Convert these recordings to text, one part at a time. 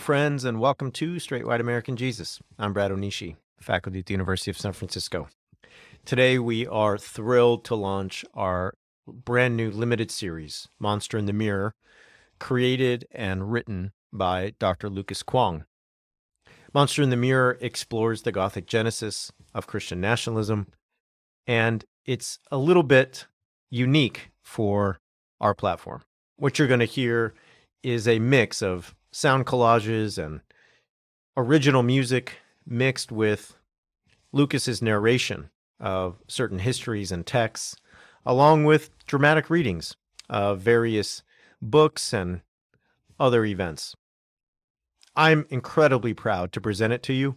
Friends, and welcome to Straight White American Jesus. I'm Brad Onishi, faculty at the University of San Francisco. Today, we are thrilled to launch our brand new limited series, Monster in the Mirror, created and written by Dr. Lucas Kwong. Monster in the Mirror explores the Gothic genesis of Christian nationalism, and it's a little bit unique for our platform. What you're going to hear is a mix of sound collages and original music mixed with Lucas's narration of certain histories and texts, along with dramatic readings of various books and other events. I'm incredibly proud to present it to you,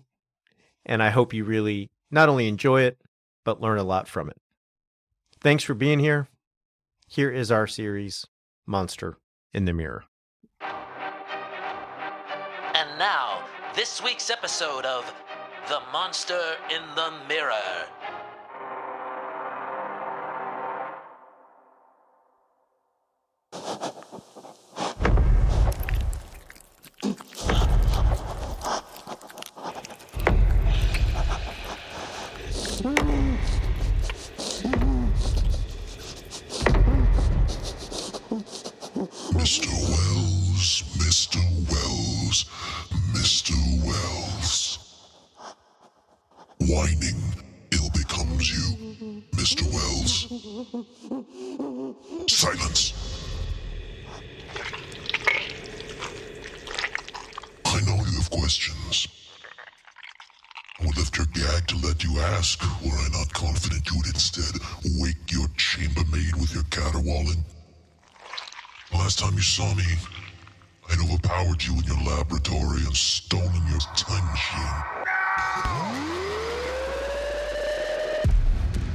and I hope you really not only enjoy it, but learn a lot from it. Thanks for being here. Here is our series, Monster in the Mirror. This week's episode of The Monster in the Mirror. Saw me, I'd overpowered you in your laboratory and stolen your time machine.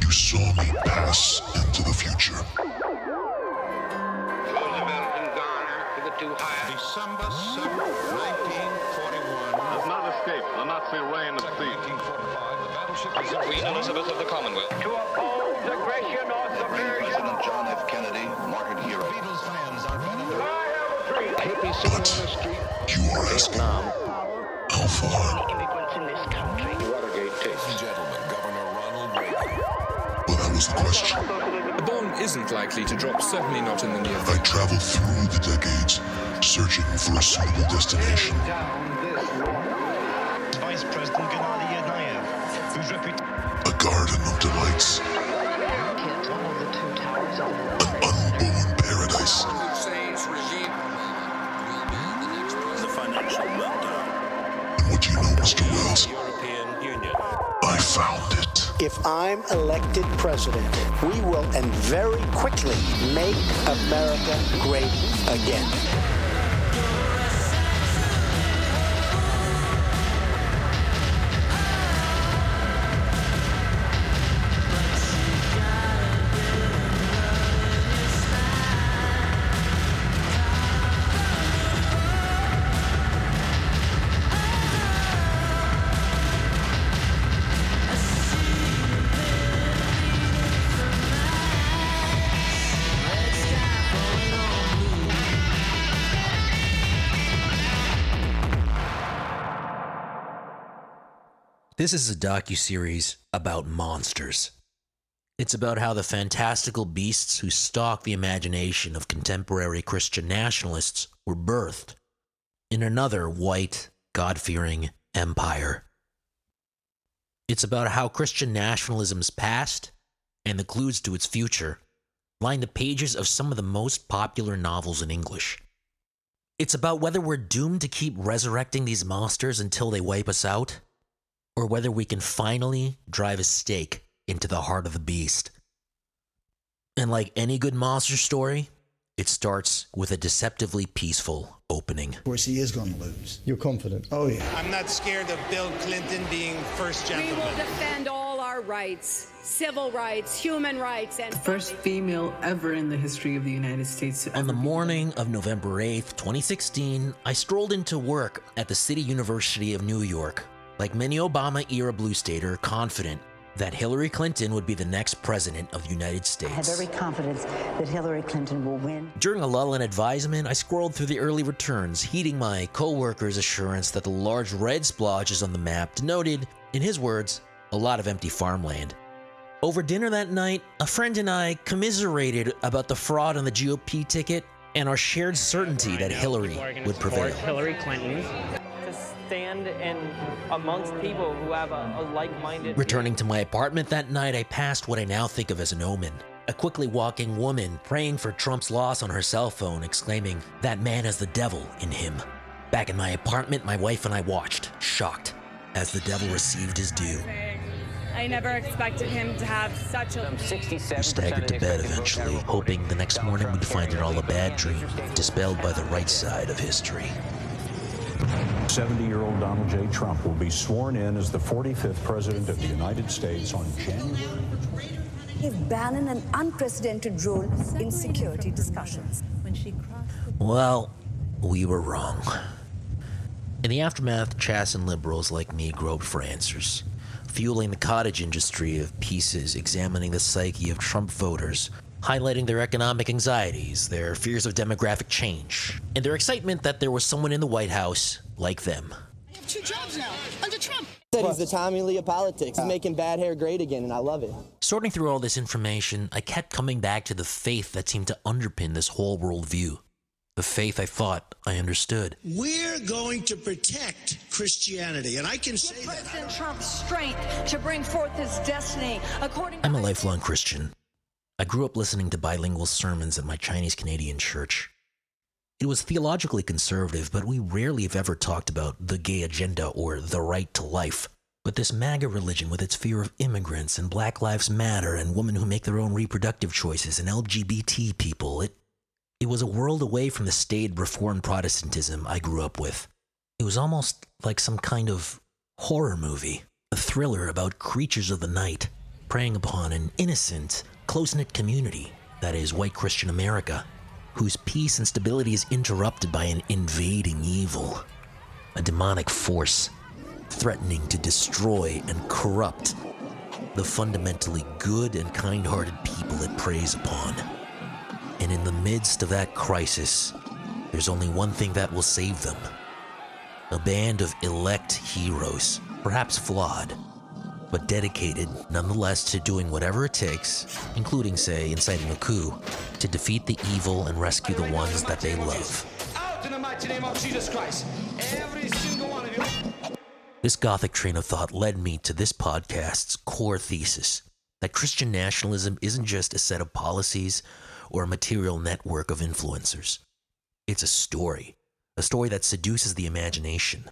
You saw me pass into the future. Roosevelt and Garner to the two highest. December 7th, 1941. Does not escape the Nazi reign of steam. Queen Elizabeth of the Commonwealth. To oppose aggression or subversion. President John F. Kennedy, martyred hero. Beatles fans are better. I have a dream. Hippie sitting on the street. You are asking how far? immigrants in this country. Watergate tapes. Gentlemen, Governor Ronald Reagan. Well, that was the question. The bomb isn't likely to drop, certainly not in the near I traveled through the decades, searching for a suitable destination. Vice President Gennady Yanayev, whose reputation A garden of delights, Hit one of the two towers on an unborn paradise. Hussein's regime will be the financial meltdown. And what do you know, Mr. Wells? I found it. If I'm elected president, we will and very quickly make America great again. This is a docu-series about monsters. It's about how the fantastical beasts who stalk the imagination of contemporary Christian nationalists were birthed in another white, God-fearing empire. It's about how Christian nationalism's past and the clues to its future line the pages of some of the most popular novels in English. It's about whether we're doomed to keep resurrecting these monsters until they wipe us out, or whether we can finally drive a stake into the heart of the beast. And like any good monster story, It starts with a deceptively peaceful opening. Of course, he is going to lose. You're confident? Oh, yeah. I'm not scared of Bill Clinton being first gentleman. We will defend all our rights civil rights, human rights, and. The first female ever in the history of the United States. On the morning of November 8th, 2016, I strolled into work at the City University of New York. Like many Obama era blue stater, confident that Hillary Clinton would be the next president of the United States. I have every confidence that Hillary Clinton will win. During a lull in advisement, I scrolled through the early returns, heeding my co-worker's assurance that the large red splotches on the map denoted, in his words, a lot of empty farmland. Over dinner that night, a friend and I commiserated about the fraud on the GOP ticket and our shared certainty that Hillary would prevail. Hillary Clinton to stand in amongst people who have a, a like-minded. Returning to my apartment that night, I passed what I now think of as an omen. A quickly walking woman praying for Trump's loss on her cell phone, exclaiming, That man has the devil in him. Back in my apartment, my wife and I watched, shocked, as the devil received his due. I never expected him to have such a. We staggered to bed eventually, hoping the next morning we'd find it all a bad dream, dispelled by the right side of history. 70 year old Donald J. Trump will be sworn in as the 45th President of the United States on January. Give Bannon an unprecedented role in security discussions. Well, we were wrong. In the aftermath, Chasten liberals like me groped for answers fueling the cottage industry of pieces, examining the psyche of Trump voters, highlighting their economic anxieties, their fears of demographic change, and their excitement that there was someone in the White House like them. I have two jobs now under Trump. Said he's the Tommy Lee of politics. He's making bad hair great again, and I love it. Sorting through all this information, I kept coming back to the faith that seemed to underpin this whole worldview. The faith I thought I understood. We're going to protect Christianity, and I can say that. President Trump's strength to bring forth his destiny, according. I'm a lifelong Christian. I grew up listening to bilingual sermons at my Chinese Canadian church. It was theologically conservative, but we rarely have ever talked about the gay agenda or the right to life. But this MAGA religion, with its fear of immigrants and Black Lives Matter and women who make their own reproductive choices and LGBT people, it it was a world away from the staid Reformed Protestantism I grew up with. It was almost like some kind of horror movie, a thriller about creatures of the night preying upon an innocent, close knit community that is white Christian America, whose peace and stability is interrupted by an invading evil, a demonic force threatening to destroy and corrupt the fundamentally good and kind hearted people it preys upon. And in the midst of that crisis, there's only one thing that will save them a band of elect heroes, perhaps flawed, but dedicated nonetheless to doing whatever it takes, including, say, inciting a coup, to defeat the evil and rescue the ones that they love. Out in the mighty name of Jesus Christ, every single one of you. This Gothic train of thought led me to this podcast's core thesis that Christian nationalism isn't just a set of policies or a material network of influencers. It's a story, a story that seduces the imagination,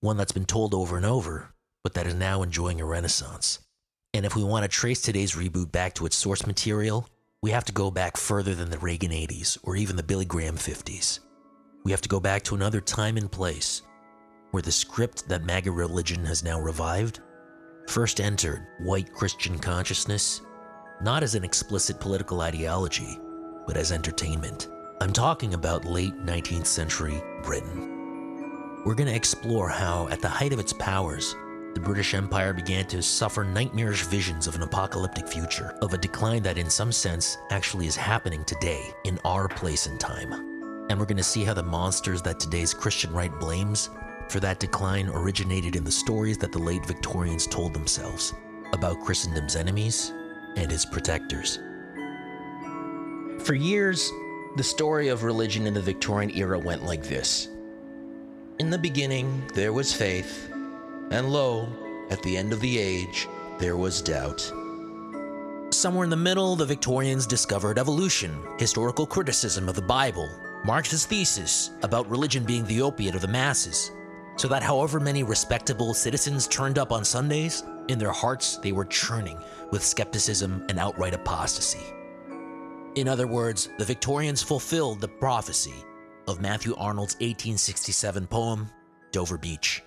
one that's been told over and over, but that is now enjoying a renaissance. And if we want to trace today's reboot back to its source material, we have to go back further than the Reagan 80s or even the Billy Graham 50s. We have to go back to another time and place where the script that MAGA religion has now revived first entered white Christian consciousness not as an explicit political ideology, but as entertainment. I'm talking about late 19th century Britain. We're going to explore how, at the height of its powers, the British Empire began to suffer nightmarish visions of an apocalyptic future, of a decline that, in some sense, actually is happening today, in our place and time. And we're going to see how the monsters that today's Christian right blames for that decline originated in the stories that the late Victorians told themselves about Christendom's enemies and its protectors. For years, the story of religion in the Victorian era went like this In the beginning, there was faith, and lo, at the end of the age, there was doubt. Somewhere in the middle, the Victorians discovered evolution, historical criticism of the Bible, Marx's thesis about religion being the opiate of the masses, so that however many respectable citizens turned up on Sundays, in their hearts they were churning with skepticism and outright apostasy. In other words, the Victorians fulfilled the prophecy of Matthew Arnold's 1867 poem, Dover Beach.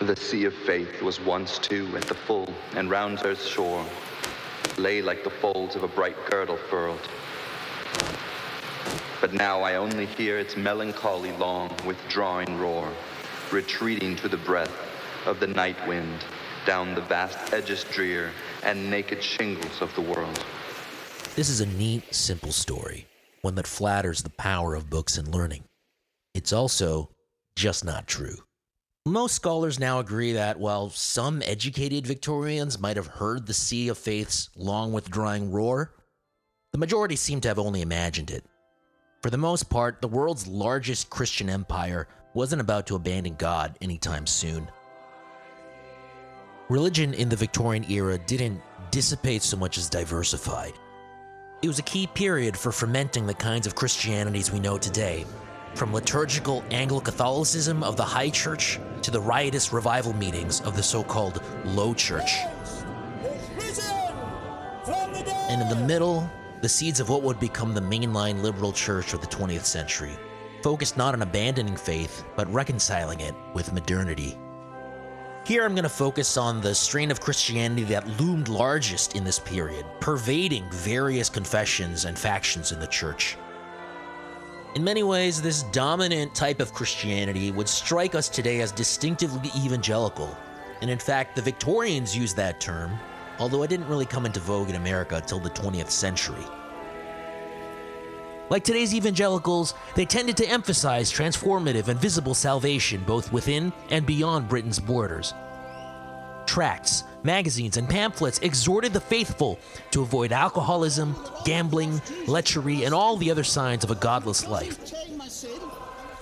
The sea of faith was once too at the full, and round earth's shore lay like the folds of a bright girdle furled. But now I only hear its melancholy long withdrawing roar, retreating to the breath of the night wind down the vast edges drear and naked shingles of the world. This is a neat, simple story, one that flatters the power of books and learning. It's also just not true. Most scholars now agree that while some educated Victorians might have heard the Sea of Faith's long withdrawing roar, the majority seem to have only imagined it. For the most part, the world's largest Christian empire wasn't about to abandon God anytime soon. Religion in the Victorian era didn't dissipate so much as diversify. It was a key period for fermenting the kinds of Christianities we know today, from liturgical Anglo Catholicism of the High Church to the riotous revival meetings of the so called Low Church. And in the middle, the seeds of what would become the mainline liberal church of the 20th century, focused not on abandoning faith, but reconciling it with modernity. Here I'm going to focus on the strain of Christianity that loomed largest in this period, pervading various confessions and factions in the church. In many ways, this dominant type of Christianity would strike us today as distinctively evangelical, and in fact, the Victorians used that term, although it didn't really come into vogue in America until the 20th century. Like today's evangelicals, they tended to emphasize transformative and visible salvation both within and beyond Britain's borders. Tracts, magazines, and pamphlets exhorted the faithful to avoid alcoholism, gambling, lechery, and all the other signs of a godless life.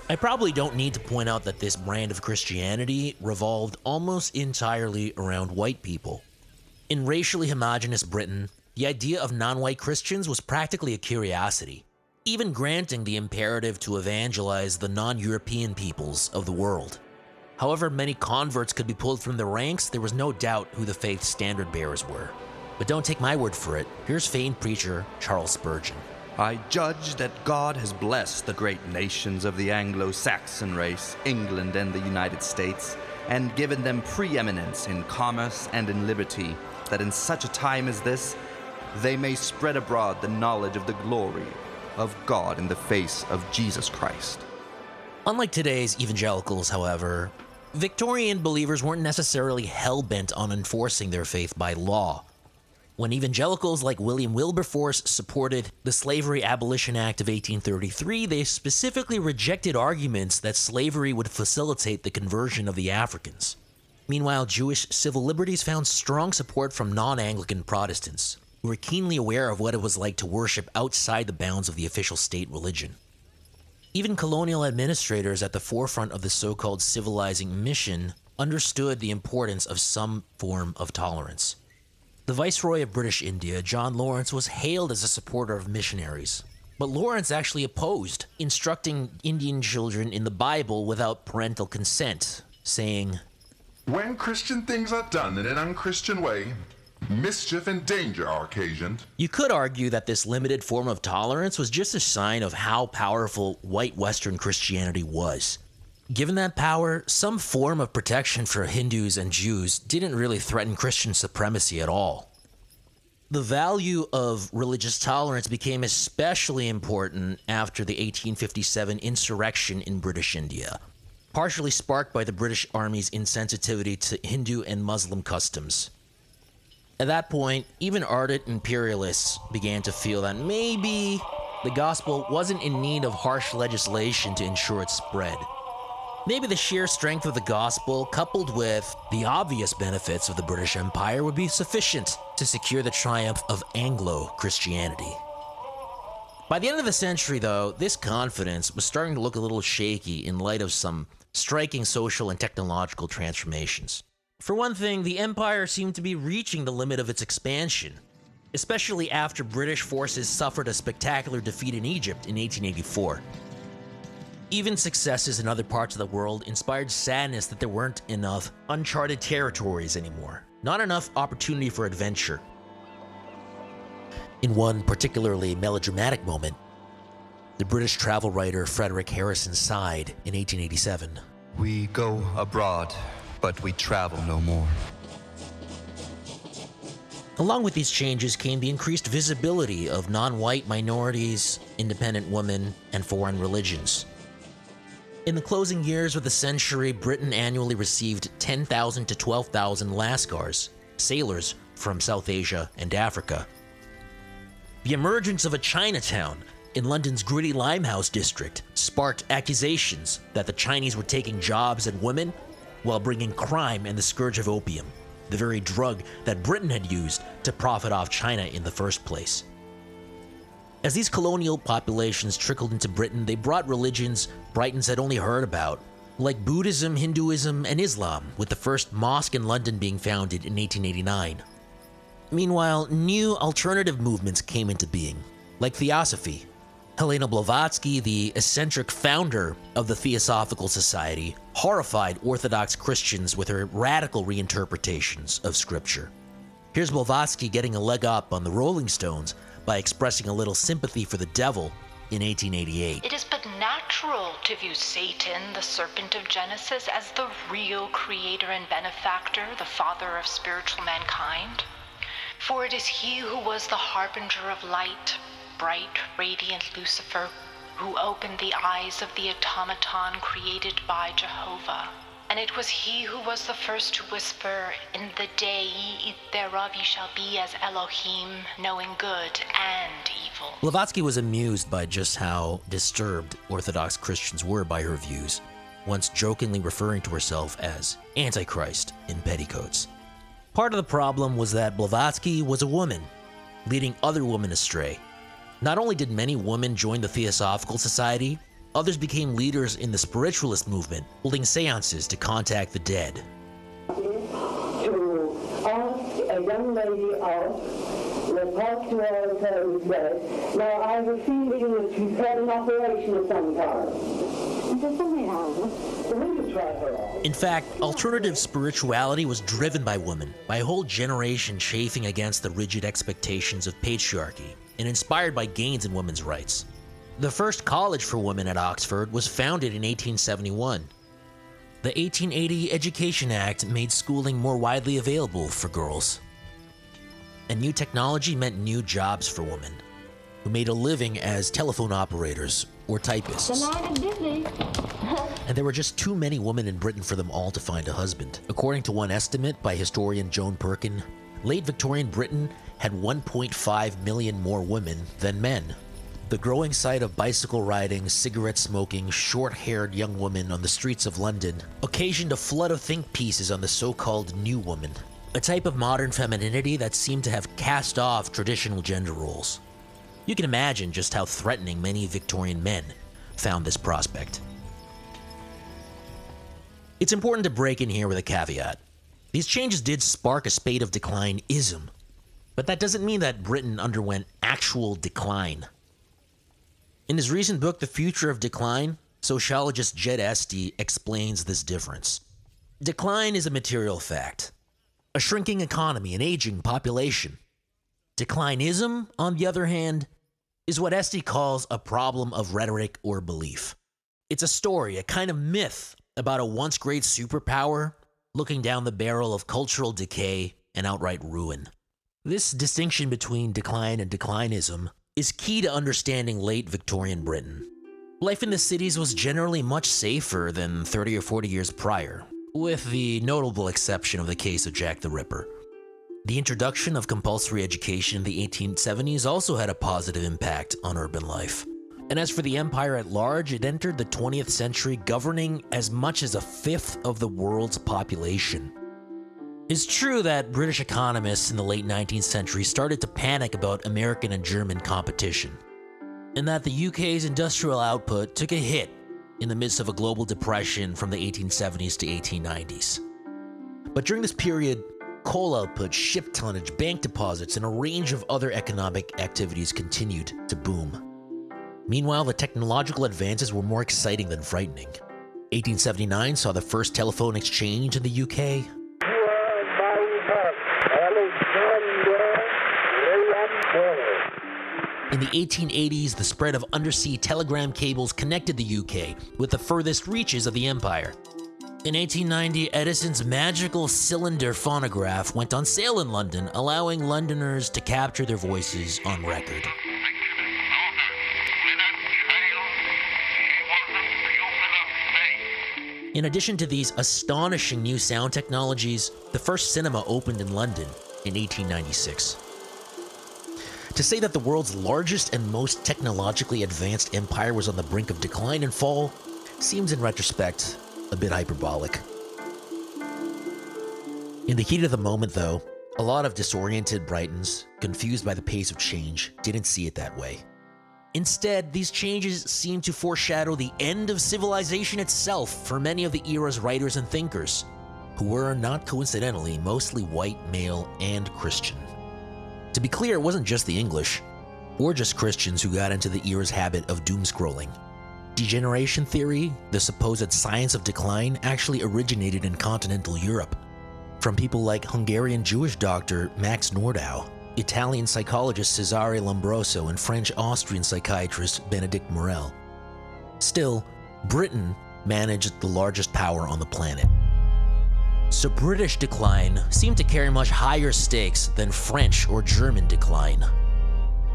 I probably don't need to point out that this brand of Christianity revolved almost entirely around white people. In racially homogenous Britain, the idea of non white Christians was practically a curiosity even granting the imperative to evangelize the non European peoples of the world. However many converts could be pulled from the ranks, there was no doubt who the faith's standard bearers were. But don't take my word for it. Here's famed preacher Charles Spurgeon. I judge that God has blessed the great nations of the Anglo Saxon race, England and the United States, and given them preeminence in commerce and in liberty, that in such a time as this, they may spread abroad the knowledge of the glory of God in the face of Jesus Christ. Unlike today's evangelicals, however, Victorian believers weren't necessarily hell bent on enforcing their faith by law. When evangelicals like William Wilberforce supported the Slavery Abolition Act of 1833, they specifically rejected arguments that slavery would facilitate the conversion of the Africans. Meanwhile, Jewish civil liberties found strong support from non Anglican Protestants who were keenly aware of what it was like to worship outside the bounds of the official state religion. Even colonial administrators at the forefront of the so called civilizing mission understood the importance of some form of tolerance. The Viceroy of British India, John Lawrence, was hailed as a supporter of missionaries. But Lawrence actually opposed instructing Indian children in the Bible without parental consent, saying, When Christian things are done in an unchristian way, mischief and danger are occasioned. You could argue that this limited form of tolerance was just a sign of how powerful white Western Christianity was. Given that power, some form of protection for Hindus and Jews didn't really threaten Christian supremacy at all. The value of religious tolerance became especially important after the 1857 insurrection in British India, partially sparked by the British Army's insensitivity to Hindu and Muslim customs. At that point, even ardent imperialists began to feel that maybe the gospel wasn't in need of harsh legislation to ensure its spread. Maybe the sheer strength of the gospel, coupled with the obvious benefits of the British Empire, would be sufficient to secure the triumph of Anglo Christianity. By the end of the century, though, this confidence was starting to look a little shaky in light of some striking social and technological transformations. For one thing, the Empire seemed to be reaching the limit of its expansion, especially after British forces suffered a spectacular defeat in Egypt in 1884. Even successes in other parts of the world inspired sadness that there weren't enough uncharted territories anymore, not enough opportunity for adventure. In one particularly melodramatic moment, the British travel writer Frederick Harrison sighed in 1887. We go abroad, but we travel no more. Along with these changes came the increased visibility of non white minorities, independent women, and foreign religions. In the closing years of the century, Britain annually received 10,000 to 12,000 Lascars, sailors from South Asia and Africa. The emergence of a Chinatown in London's gritty Limehouse district sparked accusations that the Chinese were taking jobs and women while bringing crime and the scourge of opium, the very drug that Britain had used to profit off China in the first place. As these colonial populations trickled into Britain, they brought religions Britons had only heard about, like Buddhism, Hinduism, and Islam, with the first mosque in London being founded in 1889. Meanwhile, new alternative movements came into being, like Theosophy. Helena Blavatsky, the eccentric founder of the Theosophical Society, horrified Orthodox Christians with her radical reinterpretations of Scripture. Here's Blavatsky getting a leg up on the Rolling Stones by expressing a little sympathy for the devil in 1888. It is but natural to view Satan, the serpent of Genesis, as the real creator and benefactor, the father of spiritual mankind. For it is he who was the harbinger of light, bright, radiant Lucifer, who opened the eyes of the automaton created by Jehovah. And it was he who was the first to whisper, In the day ye eat thereof ye shall be as Elohim, knowing good and evil. Blavatsky was amused by just how disturbed Orthodox Christians were by her views, once jokingly referring to herself as Antichrist in petticoats. Part of the problem was that Blavatsky was a woman, leading other women astray. Not only did many women join the Theosophical Society, others became leaders in the spiritualist movement, holding seances to contact the dead. To ask a young lady out, to her and her dead. Now, I have a feeling that she's had an operation of some kind. In fact, alternative spirituality was driven by women, by a whole generation chafing against the rigid expectations of patriarchy, and inspired by gains in women's rights. The first college for women at Oxford was founded in 1871. The 1880 Education Act made schooling more widely available for girls. And new technology meant new jobs for women, who made a living as telephone operators or typists. And there were just too many women in Britain for them all to find a husband. According to one estimate by historian Joan Perkin, late Victorian Britain had 1.5 million more women than men. The growing sight of bicycle riding, cigarette smoking, short haired young women on the streets of London occasioned a flood of think pieces on the so called New Woman, a type of modern femininity that seemed to have cast off traditional gender roles. You can imagine just how threatening many Victorian men found this prospect. It's important to break in here with a caveat. These changes did spark a spate of decline ism, but that doesn't mean that Britain underwent actual decline. In his recent book, The Future of Decline, sociologist Jed Esty explains this difference. Decline is a material fact, a shrinking economy, an aging population. Declinism, on the other hand, is what Esty calls a problem of rhetoric or belief. It's a story, a kind of myth about a once great superpower looking down the barrel of cultural decay and outright ruin. This distinction between decline and declinism is key to understanding late Victorian Britain. Life in the cities was generally much safer than 30 or 40 years prior, with the notable exception of the case of Jack the Ripper. The introduction of compulsory education in the 1870s also had a positive impact on urban life. And as for the empire at large, it entered the 20th century governing as much as a fifth of the world's population. It's true that British economists in the late 19th century started to panic about American and German competition, and that the UK's industrial output took a hit in the midst of a global depression from the 1870s to 1890s. But during this period, coal output, ship tonnage, bank deposits, and a range of other economic activities continued to boom. Meanwhile, the technological advances were more exciting than frightening. 1879 saw the first telephone exchange in the UK. In the 1880s, the spread of undersea telegram cables connected the UK with the furthest reaches of the empire. In 1890, Edison's magical cylinder phonograph went on sale in London, allowing Londoners to capture their voices on record. In addition to these astonishing new sound technologies, the first cinema opened in London in 1896. To say that the world's largest and most technologically advanced empire was on the brink of decline and fall seems, in retrospect, a bit hyperbolic. In the heat of the moment, though, a lot of disoriented Britons, confused by the pace of change, didn't see it that way. Instead, these changes seem to foreshadow the end of civilization itself for many of the era's writers and thinkers, who were, not coincidentally, mostly white, male, and Christian. To be clear, it wasn't just the English, or just Christians who got into the era's habit of doom scrolling. Degeneration theory, the supposed science of decline, actually originated in continental Europe, from people like Hungarian Jewish doctor Max Nordau, Italian psychologist Cesare Lombroso, and French Austrian psychiatrist Benedict Morel. Still, Britain managed the largest power on the planet. So British decline seemed to carry much higher stakes than French or German decline.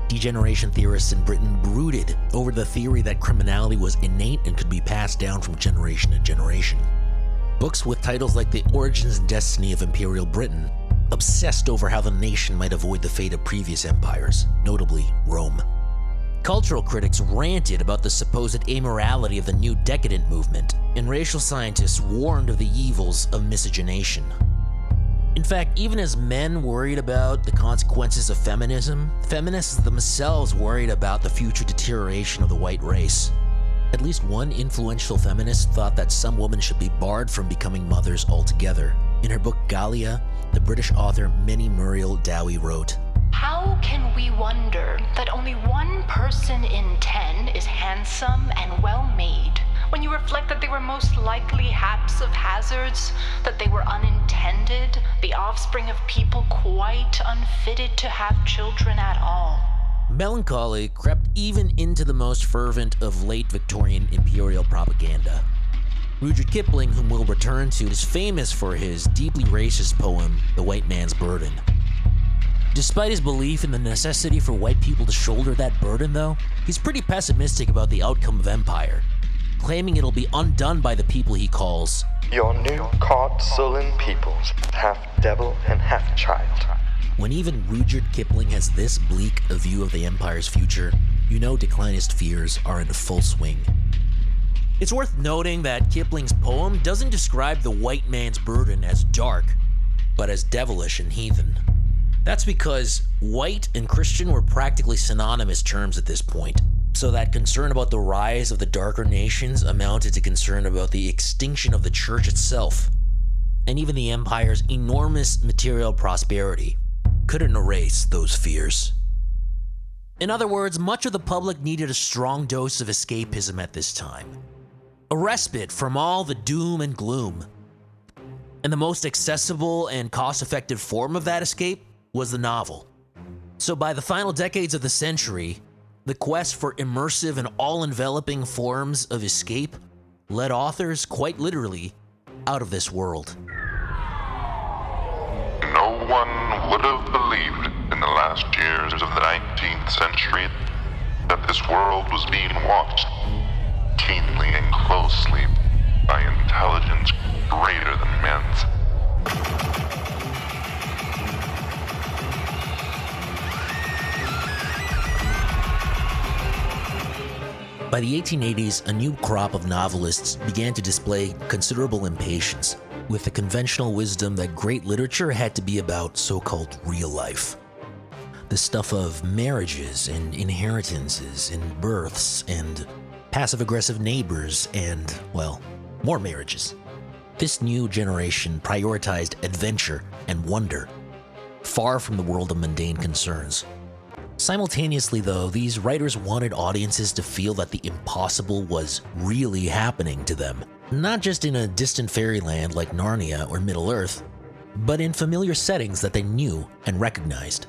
Degeneration theorists in Britain brooded over the theory that criminality was innate and could be passed down from generation to generation. Books with titles like The Origins and Destiny of Imperial Britain obsessed over how the nation might avoid the fate of previous empires, notably Rome. Cultural critics ranted about the supposed amorality of the new decadent movement, and racial scientists warned of the evils of miscegenation. In fact, even as men worried about the consequences of feminism, feminists themselves worried about the future deterioration of the white race. At least one influential feminist thought that some women should be barred from becoming mothers altogether. In her book Gallia, the British author Minnie Muriel Dowie wrote, How can we wonder that only one person in ten is handsome and well made when you reflect that they were most likely haps of hazards, that they were unintended, the offspring of people quite unfitted to have children at all? Melancholy crept even into the most fervent of late Victorian imperial propaganda. Rudyard Kipling, whom we'll return to, is famous for his deeply racist poem, The White Man's Burden. Despite his belief in the necessity for white people to shoulder that burden, though, he's pretty pessimistic about the outcome of empire, claiming it'll be undone by the people he calls Your new caught sullen peoples, half devil and half child. When even Rudyard Kipling has this bleak a view of the Empire's future, you know declinist fears are in full swing. It's worth noting that Kipling's poem doesn't describe the white man's burden as dark, but as devilish and heathen. That's because white and Christian were practically synonymous terms at this point, so that concern about the rise of the darker nations amounted to concern about the extinction of the church itself, and even the empire's enormous material prosperity couldn't erase those fears. In other words, much of the public needed a strong dose of escapism at this time. A respite from all the doom and gloom. And the most accessible and cost effective form of that escape was the novel. So by the final decades of the century, the quest for immersive and all enveloping forms of escape led authors, quite literally, out of this world. No one would have believed in the last years of the 19th century that this world was being watched keenly and closely By the 1880s, a new crop of novelists began to display considerable impatience with the conventional wisdom that great literature had to be about so called real life. The stuff of marriages and inheritances and births and passive aggressive neighbors and, well, more marriages. This new generation prioritized adventure and wonder, far from the world of mundane concerns. Simultaneously, though, these writers wanted audiences to feel that the impossible was really happening to them, not just in a distant fairyland like Narnia or Middle Earth, but in familiar settings that they knew and recognized.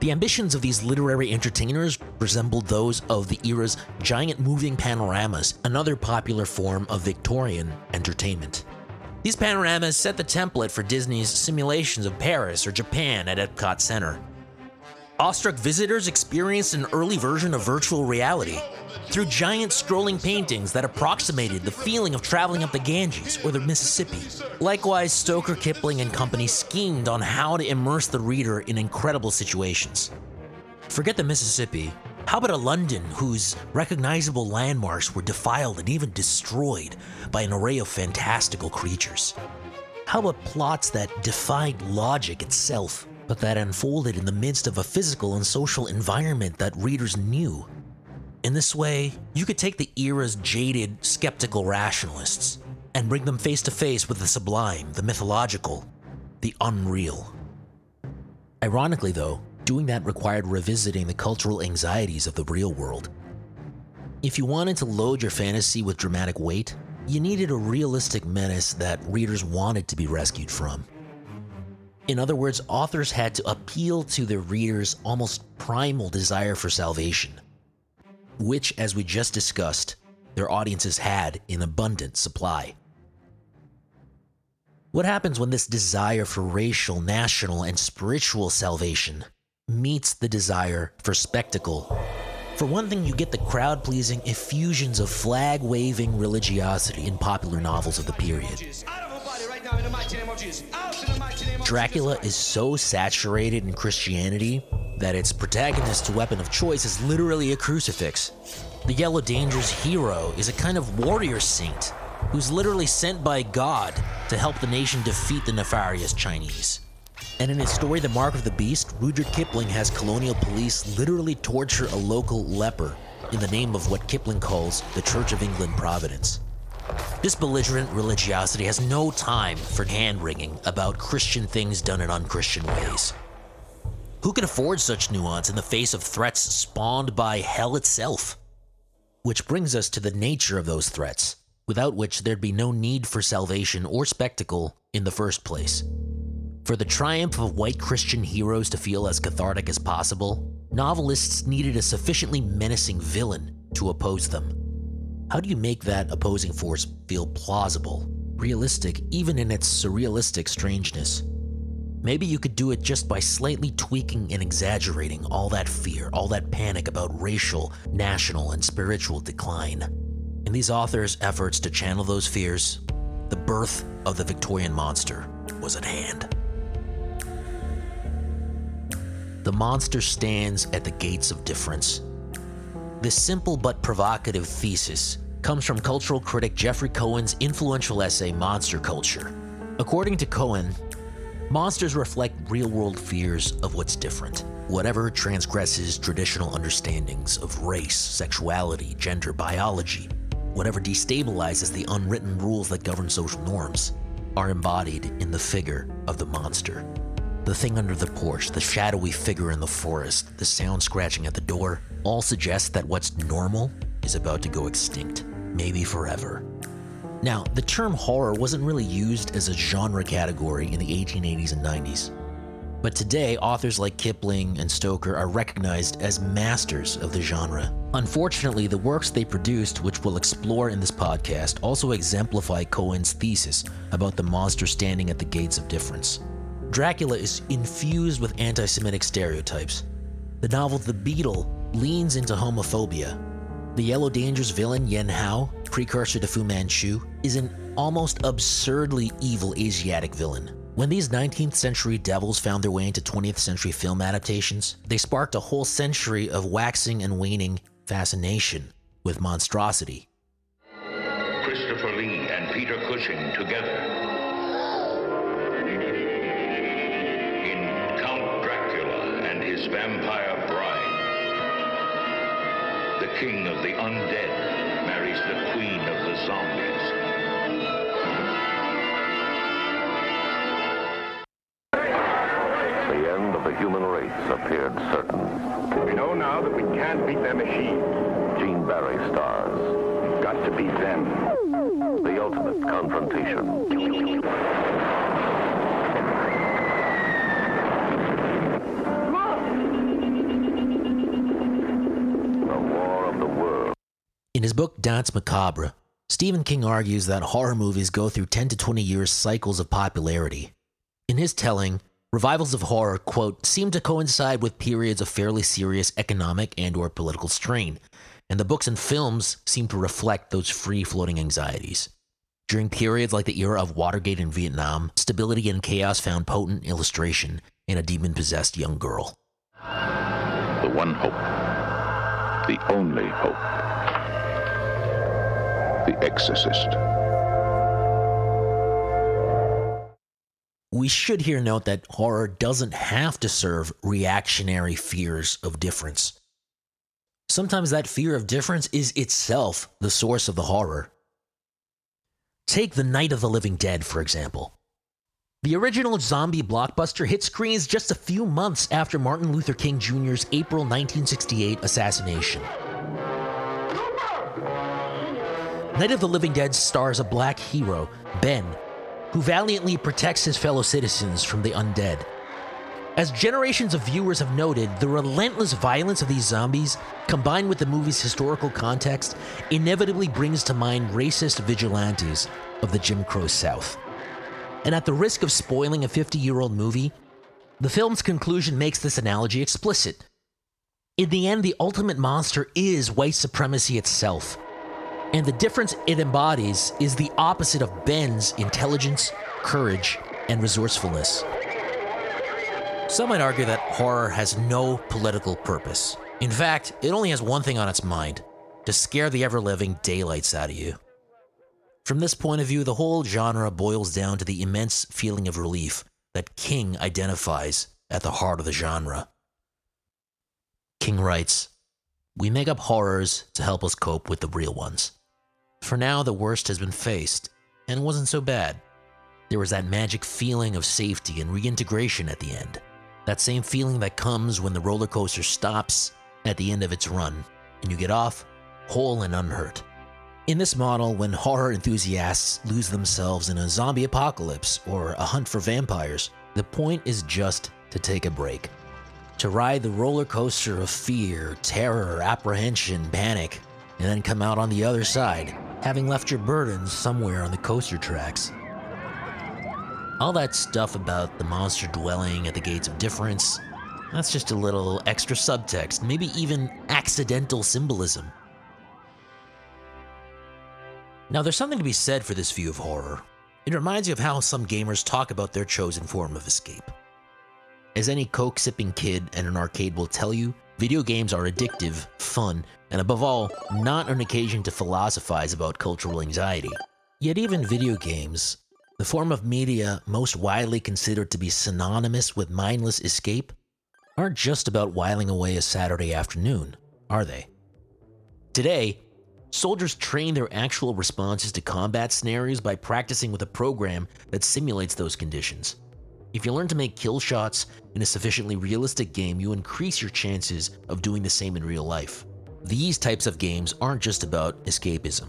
The ambitions of these literary entertainers resembled those of the era's giant moving panoramas, another popular form of Victorian entertainment. These panoramas set the template for Disney's simulations of Paris or Japan at Epcot Center. Awestruck visitors experienced an early version of virtual reality through giant scrolling paintings that approximated the feeling of traveling up the Ganges or the Mississippi. Likewise, Stoker Kipling and company schemed on how to immerse the reader in incredible situations. Forget the Mississippi. How about a London whose recognizable landmarks were defiled and even destroyed by an array of fantastical creatures? How about plots that defied logic itself? But that unfolded in the midst of a physical and social environment that readers knew. In this way, you could take the era's jaded, skeptical rationalists and bring them face to face with the sublime, the mythological, the unreal. Ironically, though, doing that required revisiting the cultural anxieties of the real world. If you wanted to load your fantasy with dramatic weight, you needed a realistic menace that readers wanted to be rescued from. In other words, authors had to appeal to their readers' almost primal desire for salvation, which, as we just discussed, their audiences had in abundant supply. What happens when this desire for racial, national, and spiritual salvation meets the desire for spectacle? For one thing, you get the crowd pleasing effusions of flag waving religiosity in popular novels of the period. Dracula is so saturated in Christianity that its protagonist's weapon of choice is literally a crucifix. The Yellow Danger's hero is a kind of warrior saint who's literally sent by God to help the nation defeat the nefarious Chinese. And in his story, The Mark of the Beast, Rudyard Kipling has colonial police literally torture a local leper in the name of what Kipling calls the Church of England Providence. This belligerent religiosity has no time for hand wringing about Christian things done in unchristian ways. Who can afford such nuance in the face of threats spawned by hell itself? Which brings us to the nature of those threats, without which there'd be no need for salvation or spectacle in the first place. For the triumph of white Christian heroes to feel as cathartic as possible, novelists needed a sufficiently menacing villain to oppose them. How do you make that opposing force feel plausible, realistic, even in its surrealistic strangeness? Maybe you could do it just by slightly tweaking and exaggerating all that fear, all that panic about racial, national, and spiritual decline. In these authors' efforts to channel those fears, the birth of the Victorian monster was at hand. The monster stands at the gates of difference. This simple but provocative thesis comes from cultural critic Jeffrey Cohen's influential essay Monster Culture. According to Cohen, monsters reflect real world fears of what's different, whatever transgresses traditional understandings of race, sexuality, gender, biology, whatever destabilizes the unwritten rules that govern social norms, are embodied in the figure of the monster. The thing under the porch, the shadowy figure in the forest, the sound scratching at the door, all suggest that what's normal is about to go extinct maybe forever. Now, the term horror wasn't really used as a genre category in the 1880s and 90s. But today, authors like Kipling and Stoker are recognized as masters of the genre. Unfortunately, the works they produced, which we'll explore in this podcast, also exemplify Cohen's thesis about the monster standing at the gates of difference. Dracula is infused with anti Semitic stereotypes. The novel The Beetle leans into homophobia, the Yellow Danger's villain, Yen How, precursor to Fu Manchu, is an almost absurdly evil Asiatic villain. When these 19th century devils found their way into 20th century film adaptations, they sparked a whole century of waxing and waning fascination with monstrosity. Christopher Lee and Peter Cushing together. In Count Dracula and his vampire the king of the undead marries the queen of the zombies. The end of the human race appeared certain. We know now that we can't beat their machine. Gene Barry stars. Got to beat them. The ultimate confrontation. Book Danse Macabre, Stephen King argues that horror movies go through 10 to 20 years cycles of popularity. In his telling, revivals of horror, quote, seem to coincide with periods of fairly serious economic and or political strain, and the books and films seem to reflect those free-floating anxieties. During periods like the era of Watergate in Vietnam, stability and chaos found potent illustration in a demon-possessed young girl. The one hope. The only hope. The Exorcist. We should here note that horror doesn't have to serve reactionary fears of difference. Sometimes that fear of difference is itself the source of the horror. Take The Night of the Living Dead, for example. The original zombie blockbuster hit screens just a few months after Martin Luther King Jr.'s April 1968 assassination. Night of the Living Dead stars a black hero, Ben, who valiantly protects his fellow citizens from the undead. As generations of viewers have noted, the relentless violence of these zombies, combined with the movie's historical context, inevitably brings to mind racist vigilantes of the Jim Crow South. And at the risk of spoiling a 50 year old movie, the film's conclusion makes this analogy explicit. In the end, the ultimate monster is white supremacy itself. And the difference it embodies is the opposite of Ben's intelligence, courage, and resourcefulness. Some might argue that horror has no political purpose. In fact, it only has one thing on its mind to scare the ever living daylights out of you. From this point of view, the whole genre boils down to the immense feeling of relief that King identifies at the heart of the genre. King writes, We make up horrors to help us cope with the real ones. For now, the worst has been faced, and wasn't so bad. There was that magic feeling of safety and reintegration at the end. That same feeling that comes when the roller coaster stops at the end of its run, and you get off whole and unhurt. In this model, when horror enthusiasts lose themselves in a zombie apocalypse or a hunt for vampires, the point is just to take a break. To ride the roller coaster of fear, terror, apprehension, panic, and then come out on the other side, having left your burdens somewhere on the coaster tracks. All that stuff about the monster dwelling at the gates of difference, that's just a little extra subtext, maybe even accidental symbolism. Now, there's something to be said for this view of horror. It reminds you of how some gamers talk about their chosen form of escape. As any coke sipping kid at an arcade will tell you, video games are addictive, fun, and above all, not an occasion to philosophize about cultural anxiety. Yet, even video games, the form of media most widely considered to be synonymous with mindless escape, aren't just about whiling away a Saturday afternoon, are they? Today, soldiers train their actual responses to combat scenarios by practicing with a program that simulates those conditions. If you learn to make kill shots in a sufficiently realistic game, you increase your chances of doing the same in real life. These types of games aren't just about escapism.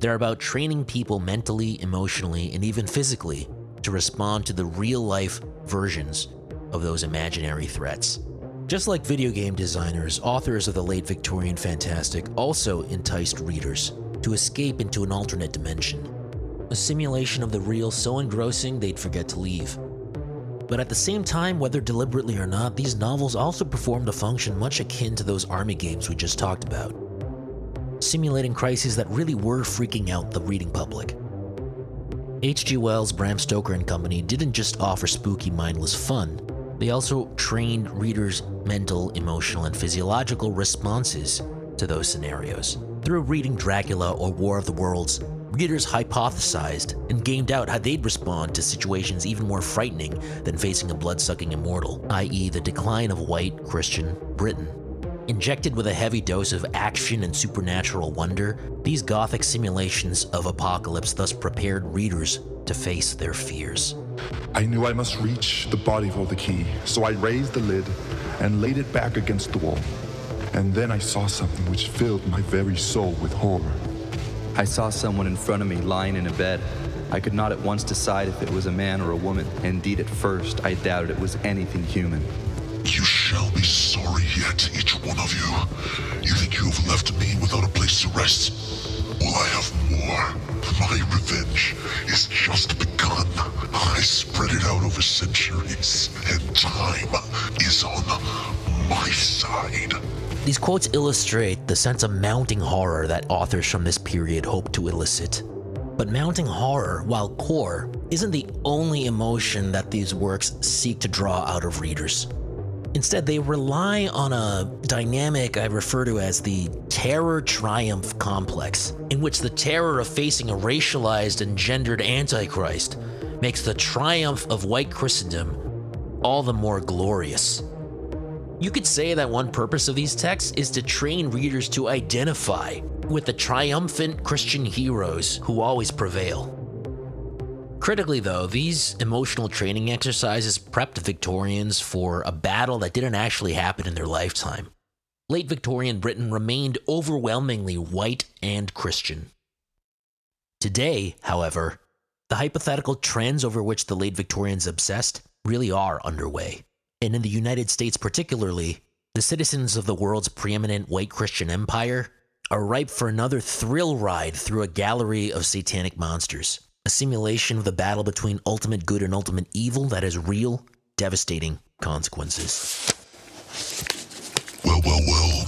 They're about training people mentally, emotionally, and even physically to respond to the real life versions of those imaginary threats. Just like video game designers, authors of the late Victorian fantastic also enticed readers to escape into an alternate dimension, a simulation of the real so engrossing they'd forget to leave. But at the same time, whether deliberately or not, these novels also performed a function much akin to those army games we just talked about, simulating crises that really were freaking out the reading public. H.G. Wells, Bram Stoker and Company didn't just offer spooky, mindless fun, they also trained readers' mental, emotional, and physiological responses to those scenarios. Through reading Dracula or War of the Worlds, readers hypothesized and gamed out how they'd respond to situations even more frightening than facing a blood sucking immortal, i.e., the decline of white Christian Britain. Injected with a heavy dose of action and supernatural wonder, these gothic simulations of apocalypse thus prepared readers to face their fears. I knew I must reach the body for the key, so I raised the lid and laid it back against the wall. And then I saw something which filled my very soul with horror. I saw someone in front of me lying in a bed. I could not at once decide if it was a man or a woman. Indeed, at first, I doubted it was anything human. You shall be sorry yet, each one of you. You think you have left me without a place to rest? Well, I have more. My revenge is just begun. I spread it out over centuries, and time is on my side. These quotes illustrate the sense of mounting horror that authors from this period hope to elicit. But mounting horror, while core, isn't the only emotion that these works seek to draw out of readers. Instead, they rely on a dynamic I refer to as the terror triumph complex, in which the terror of facing a racialized and gendered Antichrist makes the triumph of white Christendom all the more glorious. You could say that one purpose of these texts is to train readers to identify with the triumphant Christian heroes who always prevail. Critically, though, these emotional training exercises prepped Victorians for a battle that didn't actually happen in their lifetime. Late Victorian Britain remained overwhelmingly white and Christian. Today, however, the hypothetical trends over which the late Victorians obsessed really are underway. And in the United States, particularly, the citizens of the world's preeminent white Christian empire are ripe for another thrill ride through a gallery of satanic monsters a simulation of the battle between ultimate good and ultimate evil that has real, devastating consequences. Well, well, well.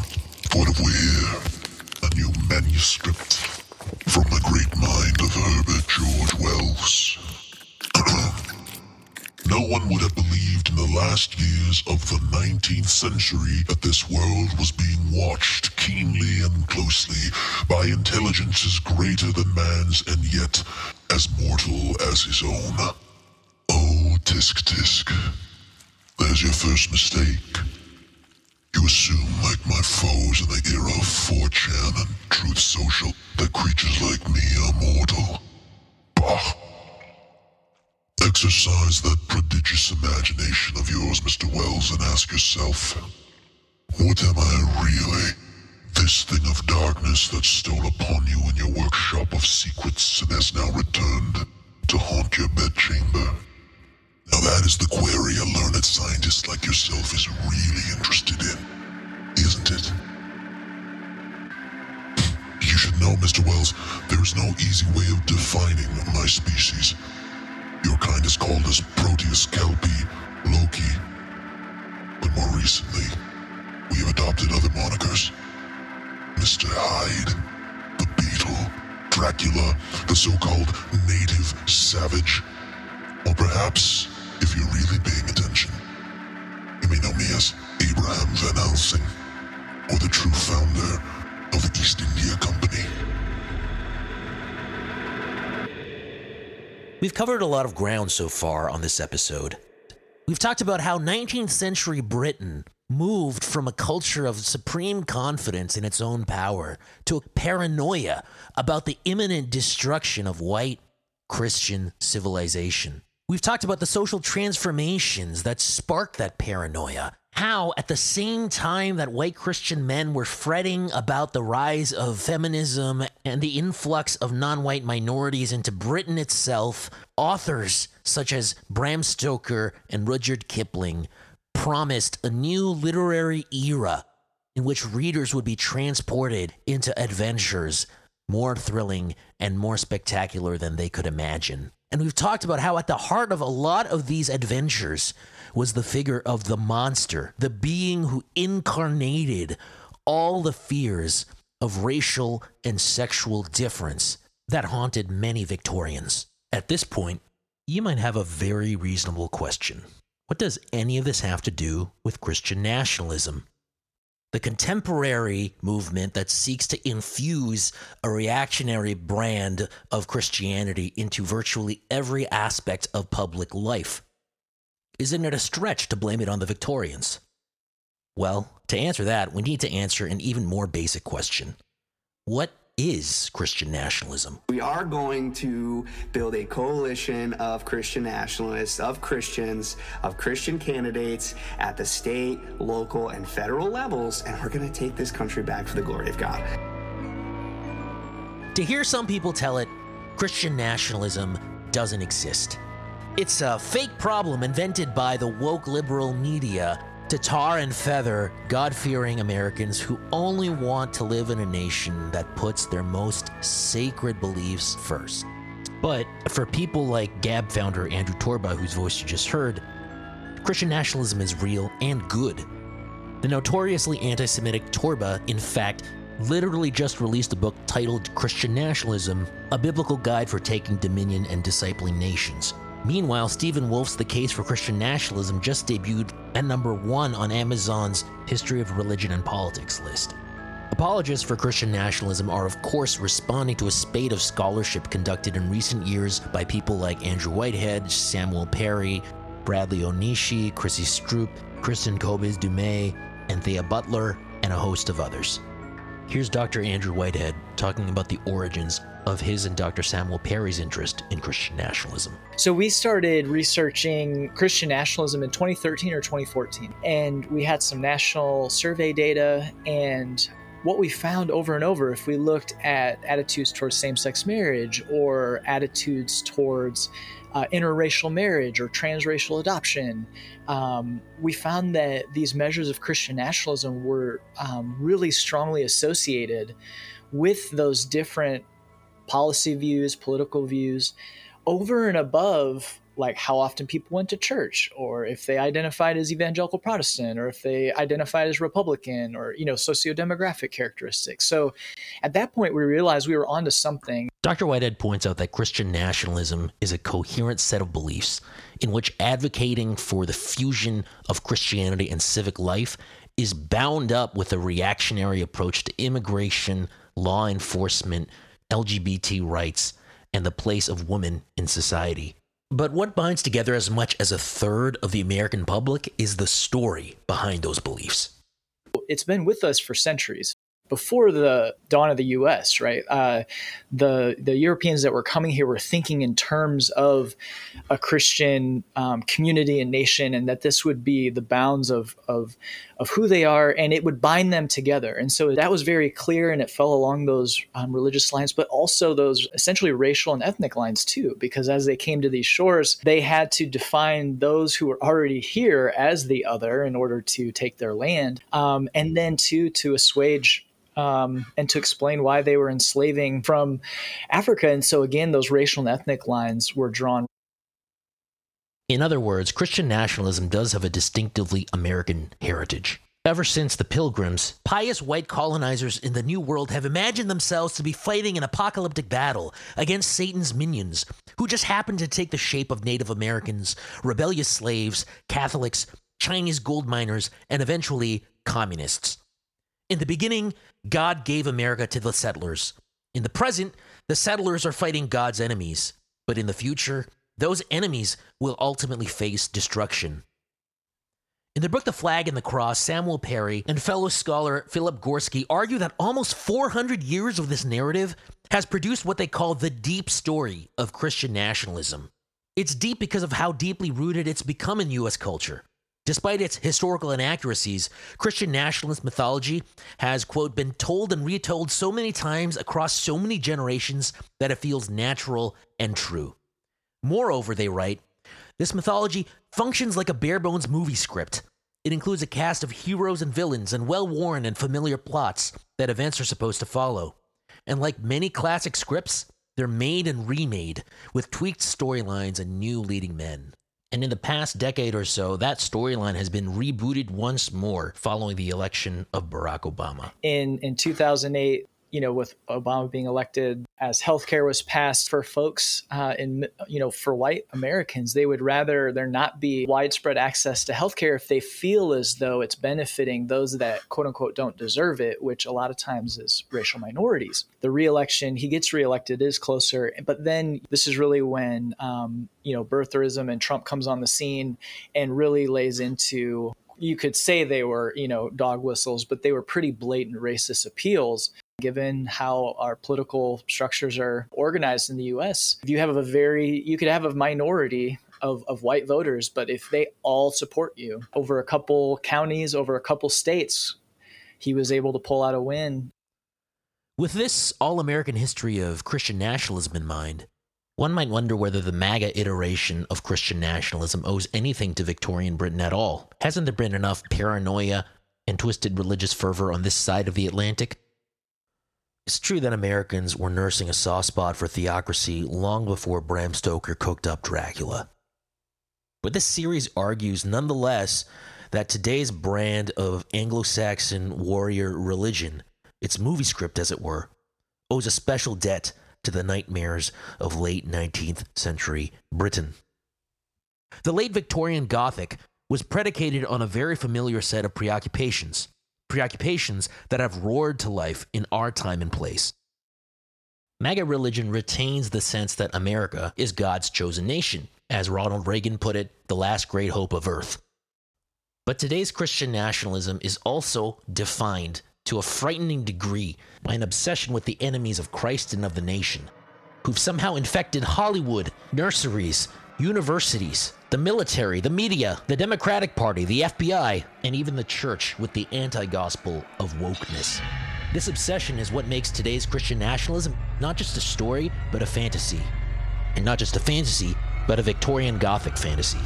What have we here? A new manuscript from the great mind of Herbert George Wells. No one would have believed in the last years of the 19th century that this world was being watched keenly and closely by intelligences greater than man's and yet as mortal as his own. Oh, Tisk Tisk. There's your first mistake. You assume, like my foes in the era of 4chan and Truth Social, that creatures like me are mortal. Exercise that prodigious imagination of yours, Mr. Wells, and ask yourself, what am I really? This thing of darkness that stole upon you in your workshop of secrets and has now returned to haunt your bedchamber. Now that is the query a learned scientist like yourself is really interested in, isn't it? You should know, Mr. Wells, there is no easy way of defining my species. Your kind is called as Proteus kelpie, Loki. But more recently, we have adopted other monikers. Mr. Hyde, the Beetle, Dracula, the so-called native savage. Or perhaps, if you're really paying attention, you may know me as Abraham Van Helsing, or the true founder of the East India Company. We've covered a lot of ground so far on this episode. We've talked about how 19th century Britain moved from a culture of supreme confidence in its own power to a paranoia about the imminent destruction of white Christian civilization. We've talked about the social transformations that sparked that paranoia. How, at the same time that white Christian men were fretting about the rise of feminism and the influx of non white minorities into Britain itself, authors such as Bram Stoker and Rudyard Kipling promised a new literary era in which readers would be transported into adventures more thrilling and more spectacular than they could imagine. And we've talked about how at the heart of a lot of these adventures was the figure of the monster, the being who incarnated all the fears of racial and sexual difference that haunted many Victorians. At this point, you might have a very reasonable question. What does any of this have to do with Christian nationalism? The contemporary movement that seeks to infuse a reactionary brand of Christianity into virtually every aspect of public life. Isn't it a stretch to blame it on the Victorians? Well, to answer that, we need to answer an even more basic question What is Christian nationalism? We are going to build a coalition of Christian nationalists, of Christians, of Christian candidates at the state, local, and federal levels, and we're going to take this country back for the glory of God. To hear some people tell it, Christian nationalism doesn't exist. It's a fake problem invented by the woke liberal media to tar and feather God fearing Americans who only want to live in a nation that puts their most sacred beliefs first. But for people like Gab founder Andrew Torba, whose voice you just heard, Christian nationalism is real and good. The notoriously anti Semitic Torba, in fact, literally just released a book titled Christian Nationalism, a biblical guide for taking dominion and discipling nations. Meanwhile, Stephen Wolfe's The Case for Christian Nationalism just debuted at number one on Amazon's History of Religion and Politics list. Apologists for Christian nationalism are, of course, responding to a spate of scholarship conducted in recent years by people like Andrew Whitehead, Samuel Perry, Bradley Onishi, Chrissy Stroop, Kristen Kobes Du Mez, Anthea Butler, and a host of others. Here's Dr. Andrew Whitehead talking about the origins of his and Dr. Samuel Perry's interest in Christian nationalism. So we started researching Christian nationalism in 2013 or 2014, and we had some national survey data. And what we found over and over, if we looked at attitudes towards same sex marriage or attitudes towards uh, interracial marriage or transracial adoption, um, we found that these measures of Christian nationalism were um, really strongly associated with those different policy views, political views, over and above like how often people went to church or if they identified as evangelical protestant or if they identified as republican or you know socio-demographic characteristics. So at that point we realized we were onto something. Dr whitehead points out that christian nationalism is a coherent set of beliefs in which advocating for the fusion of christianity and civic life is bound up with a reactionary approach to immigration law enforcement lgbt rights and the place of women in society but what binds together as much as a third of the American public is the story behind those beliefs. It's been with us for centuries before the dawn of the U.S., right? Uh, the the Europeans that were coming here were thinking in terms of a Christian um, community and nation, and that this would be the bounds of of of who they are, and it would bind them together. And so that was very clear, and it fell along those um, religious lines, but also those essentially racial and ethnic lines too, because as they came to these shores, they had to define those who were already here as the other in order to take their land, um, and then to to assuage um, and to explain why they were enslaving from Africa. And so, again, those racial and ethnic lines were drawn. In other words, Christian nationalism does have a distinctively American heritage. Ever since the Pilgrims, pious white colonizers in the New World have imagined themselves to be fighting an apocalyptic battle against Satan's minions, who just happen to take the shape of Native Americans, rebellious slaves, Catholics, Chinese gold miners, and eventually communists. In the beginning, God gave America to the settlers. In the present, the settlers are fighting God's enemies. But in the future, those enemies will ultimately face destruction. In their book, The Flag and the Cross, Samuel Perry and fellow scholar Philip Gorski argue that almost 400 years of this narrative has produced what they call the deep story of Christian nationalism. It's deep because of how deeply rooted it's become in U.S. culture. Despite its historical inaccuracies, Christian nationalist mythology has, quote, been told and retold so many times across so many generations that it feels natural and true. Moreover, they write, this mythology functions like a bare bones movie script. It includes a cast of heroes and villains and well worn and familiar plots that events are supposed to follow. And like many classic scripts, they're made and remade with tweaked storylines and new leading men. And in the past decade or so, that storyline has been rebooted once more following the election of Barack Obama. In in 2008, you know, with Obama being elected, as healthcare was passed for folks uh, in, you know, for white Americans, they would rather there not be widespread access to healthcare if they feel as though it's benefiting those that quote unquote don't deserve it, which a lot of times is racial minorities. The reelection, he gets reelected, is closer, but then this is really when, um, you know, birtherism and Trump comes on the scene and really lays into you could say they were, you know, dog whistles, but they were pretty blatant racist appeals given how our political structures are organized in the US. If you have a very, you could have a minority of, of white voters, but if they all support you over a couple counties, over a couple states, he was able to pull out a win. With this all American history of Christian nationalism in mind, one might wonder whether the MAGA iteration of Christian nationalism owes anything to Victorian Britain at all. Hasn't there been enough paranoia and twisted religious fervor on this side of the Atlantic it's true that Americans were nursing a soft spot for theocracy long before Bram Stoker cooked up Dracula. But this series argues, nonetheless, that today's brand of Anglo Saxon warrior religion, its movie script as it were, owes a special debt to the nightmares of late 19th century Britain. The late Victorian Gothic was predicated on a very familiar set of preoccupations, preoccupations that have roared to life in our time and place. MAGA religion retains the sense that America is God's chosen nation, as Ronald Reagan put it, the last great hope of Earth. But today's Christian nationalism is also defined to a frightening degree by an obsession with the enemies of Christ and of the nation, who've somehow infected Hollywood, nurseries, universities, the military, the media, the Democratic Party, the FBI, and even the church with the anti gospel of wokeness. This obsession is what makes today's Christian nationalism not just a story, but a fantasy. And not just a fantasy, but a Victorian Gothic fantasy.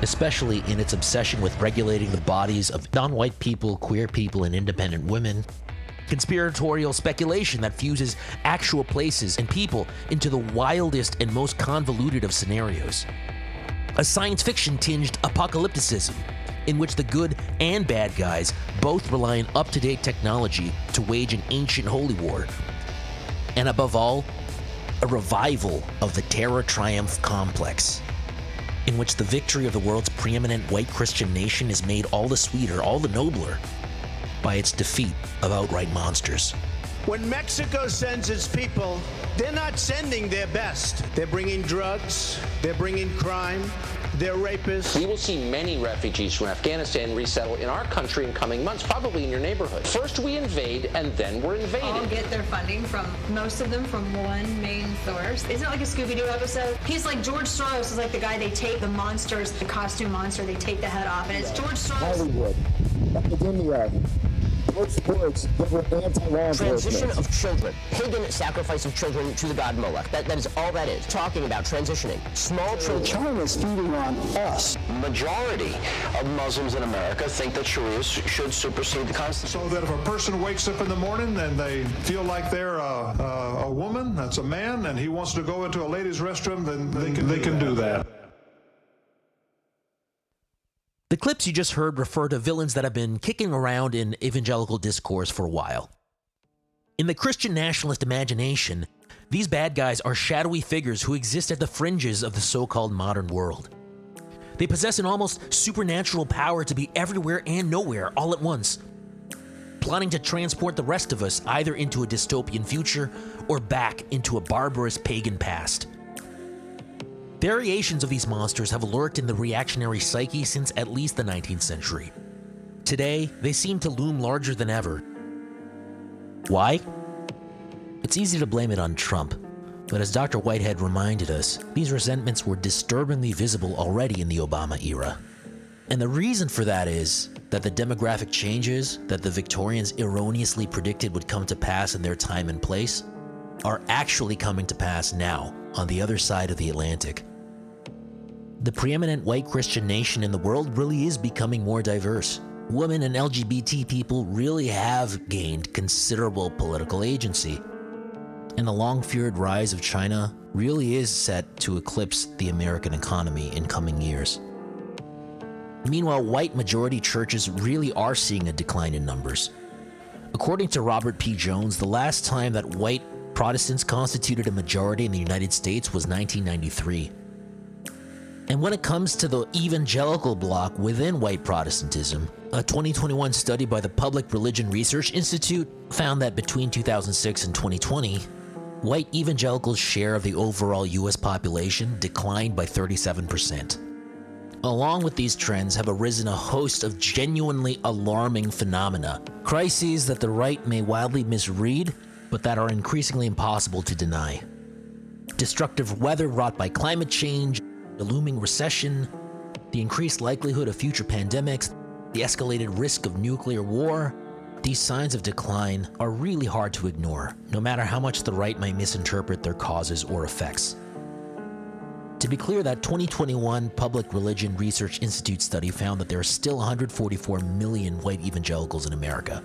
Especially in its obsession with regulating the bodies of non white people, queer people, and independent women. Conspiratorial speculation that fuses actual places and people into the wildest and most convoluted of scenarios. A science fiction tinged apocalypticism in which the good and bad guys both rely on up to date technology to wage an ancient holy war. And above all, a revival of the terror triumph complex, in which the victory of the world's preeminent white Christian nation is made all the sweeter, all the nobler, by its defeat of outright monsters. When Mexico sends its people, they're not sending their best. They're bringing drugs, they're bringing crime, they're rapists. We will see many refugees from Afghanistan resettle in our country in coming months, probably in your neighborhood. First we invade, and then we're invaded. All get their funding from most of them from one main source. Isn't it like a Scooby-Doo episode? He's like George Soros is like the guy they take the monsters, the costume monster, they take the head off, and it's George Soros. Hollywood, academia, sports that were anti-law Transition of children, pagan sacrifice of children to the god Moloch. That, that is all that is. Talking about transitioning. Small children. China's feeding on us. Majority of Muslims in America think that Sharia should supersede the Constitution. So that if a person wakes up in the morning and they feel like they're a, a, a woman, that's a man, and he wants to go into a ladies' restroom, then they can, they can do that. The clips you just heard refer to villains that have been kicking around in evangelical discourse for a while. In the Christian nationalist imagination, these bad guys are shadowy figures who exist at the fringes of the so called modern world. They possess an almost supernatural power to be everywhere and nowhere all at once, plotting to transport the rest of us either into a dystopian future or back into a barbarous pagan past. Variations of these monsters have lurked in the reactionary psyche since at least the 19th century. Today, they seem to loom larger than ever. Why? It's easy to blame it on Trump, but as Dr. Whitehead reminded us, these resentments were disturbingly visible already in the Obama era. And the reason for that is that the demographic changes that the Victorians erroneously predicted would come to pass in their time and place are actually coming to pass now on the other side of the Atlantic. The preeminent white Christian nation in the world really is becoming more diverse. Women and LGBT people really have gained considerable political agency. And the long feared rise of China really is set to eclipse the American economy in coming years. Meanwhile, white majority churches really are seeing a decline in numbers. According to Robert P. Jones, the last time that white Protestants constituted a majority in the United States was 1993. And when it comes to the evangelical bloc within white Protestantism, a 2021 study by the Public Religion Research Institute found that between 2006 and 2020, white evangelicals' share of the overall US population declined by 37%. Along with these trends have arisen a host of genuinely alarming phenomena, crises that the right may wildly misread, but that are increasingly impossible to deny. Destructive weather wrought by climate change, the looming recession, the increased likelihood of future pandemics, the escalated risk of nuclear war, these signs of decline are really hard to ignore, no matter how much the right might misinterpret their causes or effects. To be clear, that 2021 Public Religion Research Institute study found that there are still 144 million white evangelicals in America.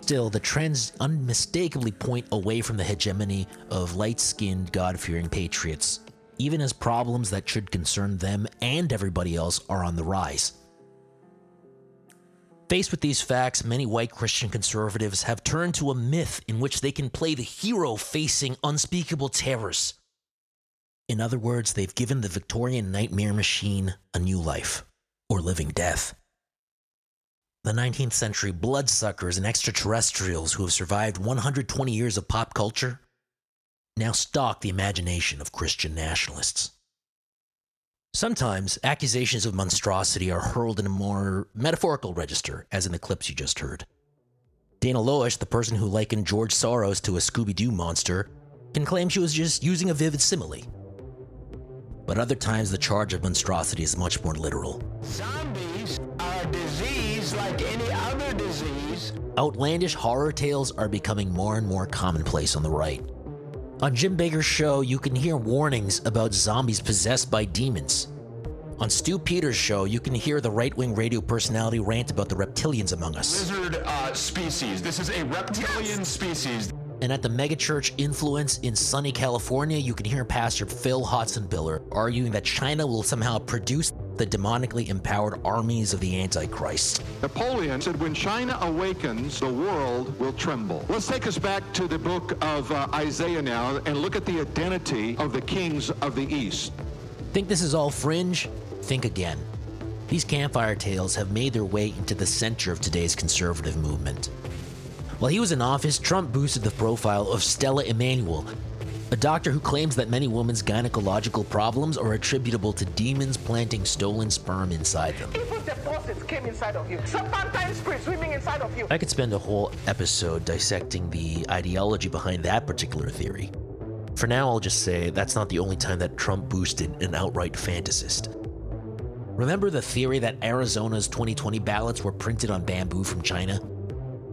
Still, the trends unmistakably point away from the hegemony of light skinned, God fearing patriots, even as problems that should concern them and everybody else are on the rise. Faced with these facts, many white Christian conservatives have turned to a myth in which they can play the hero facing unspeakable terrors. In other words, they've given the Victorian nightmare machine a new life, or living death. The 19th century bloodsuckers and extraterrestrials who have survived 120 years of pop culture now stalk the imagination of Christian nationalists. Sometimes accusations of monstrosity are hurled in a more metaphorical register, as in the clips you just heard. Dana Loesch, the person who likened George Soros to a Scooby Doo monster, can claim she was just using a vivid simile. But other times, the charge of monstrosity is much more literal. Zombies are a disease like any other disease. Outlandish horror tales are becoming more and more commonplace on the right. On Jim Bakker's show, you can hear warnings about zombies possessed by demons. On Stu Peters' show, you can hear the right wing radio personality rant about the reptilians among us. Lizard uh, species. This is a reptilian species. And at the megachurch influence in sunny California, you can hear Pastor Phil Hotsenpiller arguing that China will somehow produce the demonically empowered armies of the Antichrist. Napoleon said, When China awakens, the world will tremble. Let's take us back to the book of uh, Isaiah now and look at the identity of the kings of the East. Think this is all fringe? Think again. These campfire tales have made their way into the center of today's conservative movement. While he was in office, Trump boosted the profile of Stella Immanuel, a doctor who claims that many women's gynecological problems are attributable to demons planting stolen sperm inside them. Evil deposits came inside of you. Serpentine spirits swimming inside of you. I could spend a whole episode dissecting the ideology behind that particular theory. For now, I'll just say that's not the only time that Trump boosted an outright fantasist. Remember the theory that Arizona's 2020 ballots were printed on bamboo from China?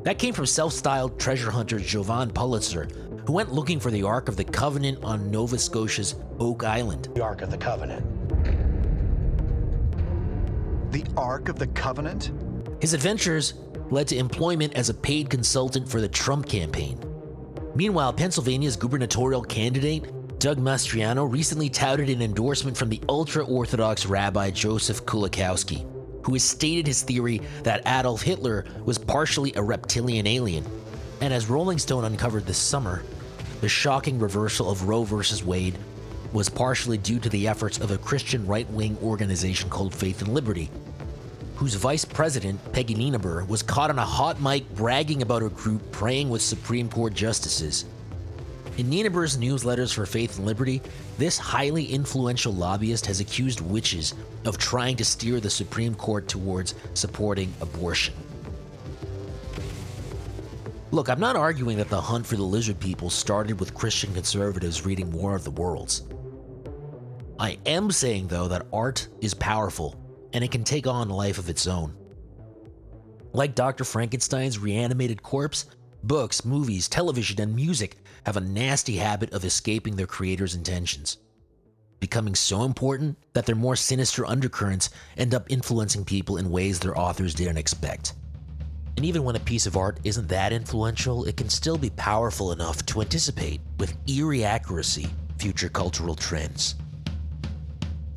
That came from self styled treasure hunter Jovan Pulitzer, who went looking for the Ark of the Covenant on Nova Scotia's Oak Island. The Ark of the Covenant. The Ark of the Covenant? His adventures led to employment as a paid consultant for the Trump campaign. Meanwhile, Pennsylvania's gubernatorial candidate, Doug Mastriano, recently touted an endorsement from the ultra Orthodox rabbi Joseph Kulikowski, who has stated his theory that Adolf Hitler was partially a reptilian alien. And as Rolling Stone uncovered this summer, the shocking reversal of Roe v. Wade was partially due to the efforts of a Christian right wing organization called Faith and Liberty, whose vice president, Peggy Nienaber, was caught on a hot mic bragging about her group praying with Supreme Court justices. In Nienaber's newsletters for Faith and Liberty, this highly influential lobbyist has accused witches of trying to steer the Supreme Court towards supporting abortion. Look, I'm not arguing that the hunt for the lizard people started with Christian conservatives reading War of the Worlds. I am saying, though, that art is powerful and it can take on a life of its own. Like Dr. Frankenstein's reanimated corpse, books, movies, television, and music have a nasty habit of escaping their creator's intentions, becoming so important that their more sinister undercurrents end up influencing people in ways their authors didn't expect. And even when a piece of art isn't that influential, it can still be powerful enough to anticipate with eerie accuracy future cultural trends.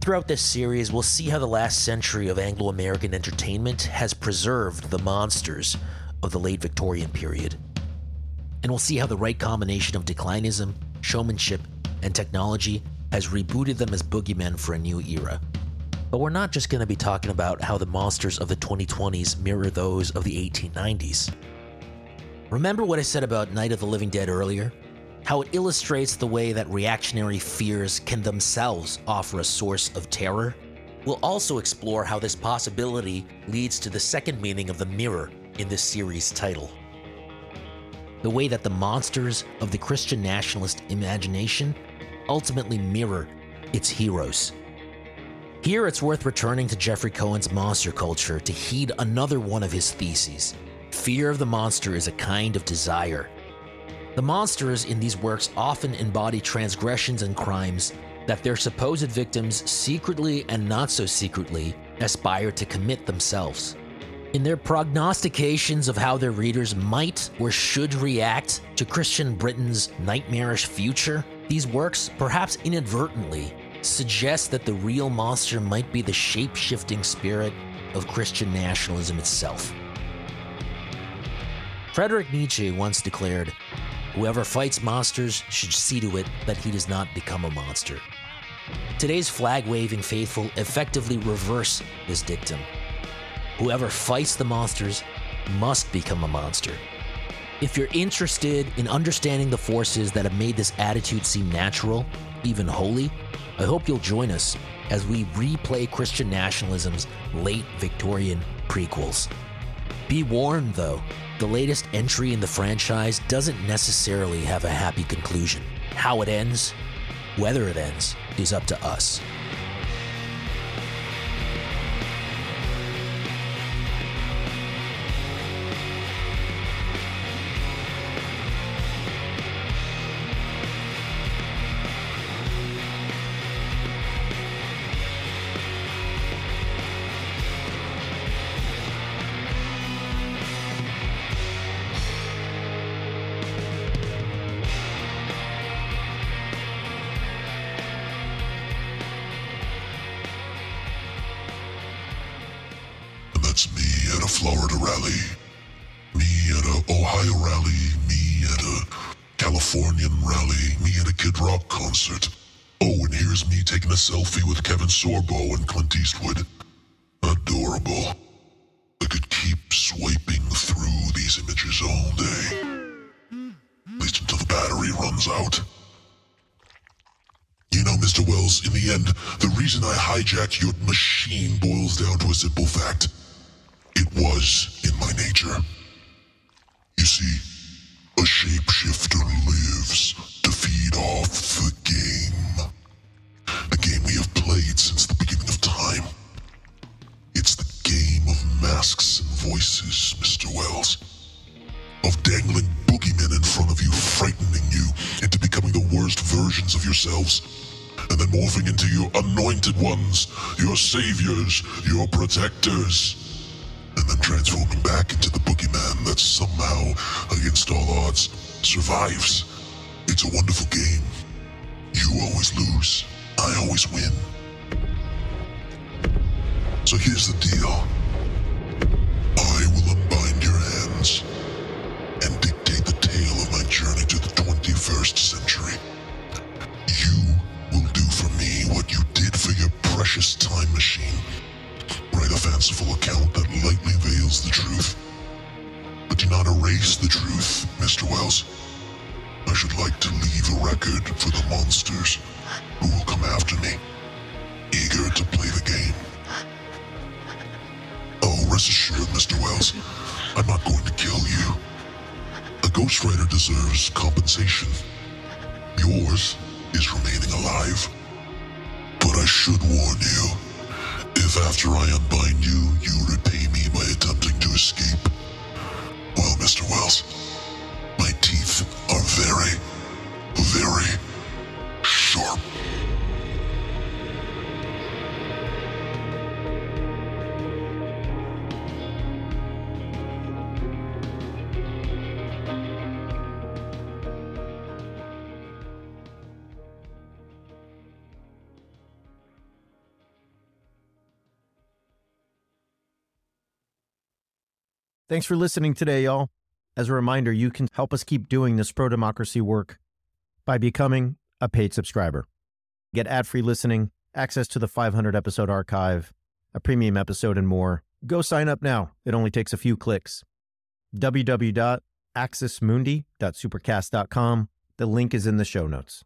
Throughout this series, we'll see how the last century of Anglo American entertainment has preserved the monsters of the late Victorian period. And we'll see how the right combination of declinism, showmanship, and technology has rebooted them as boogeymen for a new era. But we're not just going to be talking about how the monsters of the 2020s mirror those of the 1890s. Remember what I said about Night of the Living Dead earlier? How it illustrates the way that reactionary fears can themselves offer a source of terror? We'll also explore how this possibility leads to the second meaning of the mirror in this series' title. The way that the monsters of the Christian nationalist imagination ultimately mirror its heroes. Here, it's worth returning to Jeffrey Cohen's monster culture to heed another one of his theses fear of the monster is a kind of desire. The monsters in these works often embody transgressions and crimes that their supposed victims secretly and not so secretly aspire to commit themselves. In their prognostications of how their readers might or should react to Christian Britain's nightmarish future, these works, perhaps inadvertently, suggest that the real monster might be the shape shifting spirit of Christian nationalism itself. Friedrich Nietzsche once declared, Whoever fights monsters should see to it that he does not become a monster. Today's flag waving faithful effectively reverse this dictum. Whoever fights the monsters must become a monster. If you're interested in understanding the forces that have made this attitude seem natural, even holy, I hope you'll join us as we replay Christian nationalism's late Victorian prequels. Be warned, though, the latest entry in the franchise doesn't necessarily have a happy conclusion. How it ends, whether it ends, is up to us. Survives. It's a wonderful game. You always lose. I always win. So here's the deal. I will unbind your hands and dictate the tale of my journey to the 21st century. You will do for me what you did for your precious time machine. Write a fanciful account that lightly veils the truth. Do not erase the truth, Mr. Wells. I should like to leave a record for the monsters who will come after me, eager to play the game. Oh, rest assured, Mr. Wells, I'm not going to kill you. A ghostwriter deserves compensation. Yours is remaining alive. But I should warn you, if after I unbind you, you repay me by attempting to escape, well, Mr. Wells, my teeth are very, very sharp. Thanks for listening today, y'all. As a reminder, you can help us keep doing this pro democracy work by becoming a paid subscriber. Get ad free listening, access to the 500 episode archive, a premium episode, and more. Go sign up now. It only takes a few clicks. www.axismundi.supercast.com. The link is in the show notes.